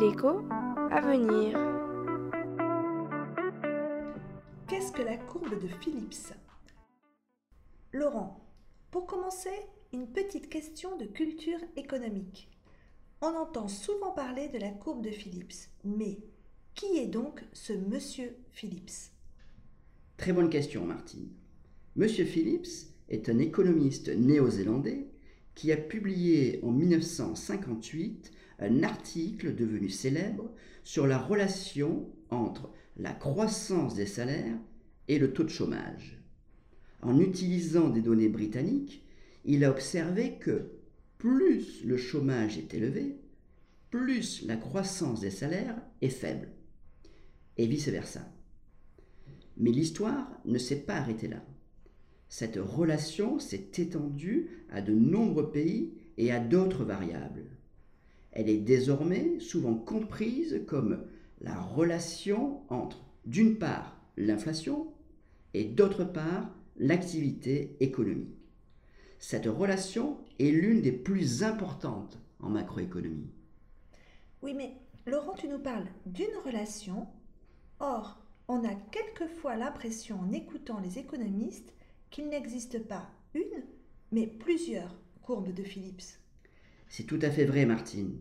L'écho à venir. Qu'est-ce que la courbe de Phillips? Laurent, pour commencer, une petite question de culture économique. On entend souvent parler de la courbe de Phillips, mais qui est donc ce monsieur Phillips? Très bonne question, Martine. Monsieur Phillips est un économiste néo-zélandais qui a publié en 1958 un article devenu célèbre sur la relation entre la croissance des salaires et le taux de chômage. En utilisant des données britanniques, il a observé que plus le chômage est élevé, plus la croissance des salaires est faible, et vice-versa. Mais l'histoire ne s'est pas arrêtée là. Cette relation s'est étendue à de nombreux pays et à d'autres variables. Elle est désormais souvent comprise comme la relation entre, d'une part, l'inflation et d'autre part, l'activité économique. Cette relation est l'une des plus importantes en macroéconomie. Oui, mais Laurent, tu nous parles d'une relation. Or, on a quelquefois l'impression en écoutant les économistes qu'il n'existe pas une, mais plusieurs courbes de Phillips. C'est tout à fait vrai, Martine.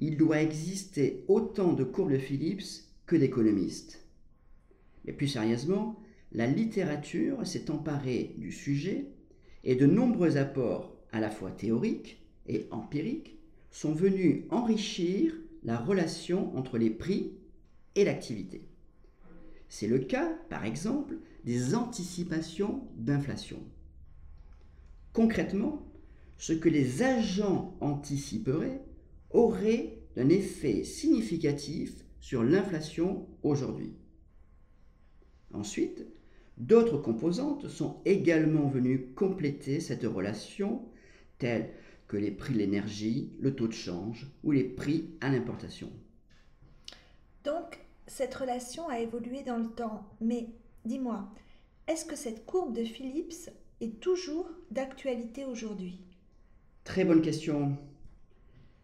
Il doit exister autant de courbes de Phillips que d'économistes. Mais plus sérieusement, la littérature s'est emparée du sujet et de nombreux apports à la fois théoriques et empiriques sont venus enrichir la relation entre les prix et l'activité. C'est le cas, par exemple, des anticipations d'inflation. Concrètement, ce que les agents anticiperaient aurait un effet significatif sur l'inflation aujourd'hui. Ensuite, d'autres composantes sont également venues compléter cette relation, telles que les prix de l'énergie, le taux de change ou les prix à l'importation. Cette relation a évolué dans le temps, mais dis-moi, est-ce que cette courbe de Phillips est toujours d'actualité aujourd'hui? Très bonne question.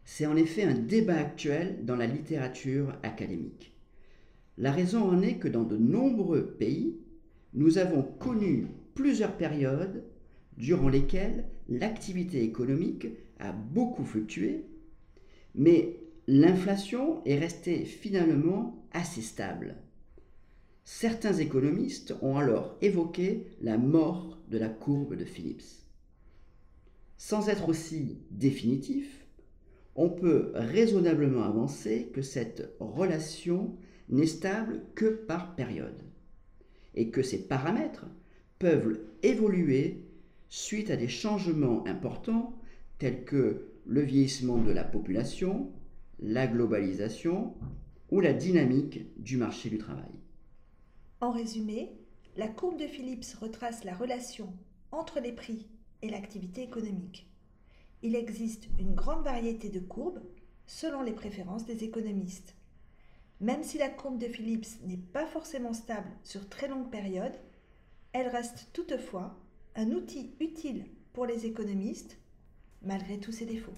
C'est en effet un débat actuel dans la littérature académique. La raison en est que dans de nombreux pays, nous avons connu plusieurs périodes durant lesquelles l'activité économique a beaucoup fluctué, mais l'inflation est restée finalement assez stable. Certains économistes ont alors évoqué la mort de la courbe de Phillips. Sans être aussi définitif, on peut raisonnablement avancer que cette relation n'est stable que par période et que ces paramètres peuvent évoluer suite à des changements importants tels que le vieillissement de la population, la globalisation ou la dynamique du marché du travail. En résumé, la courbe de Phillips retrace la relation entre les prix et l'activité économique. Il existe une grande variété de courbes selon les préférences des économistes. Même si la courbe de Phillips n'est pas forcément stable sur très longue période, elle reste toutefois un outil utile pour les économistes malgré tous ses défauts.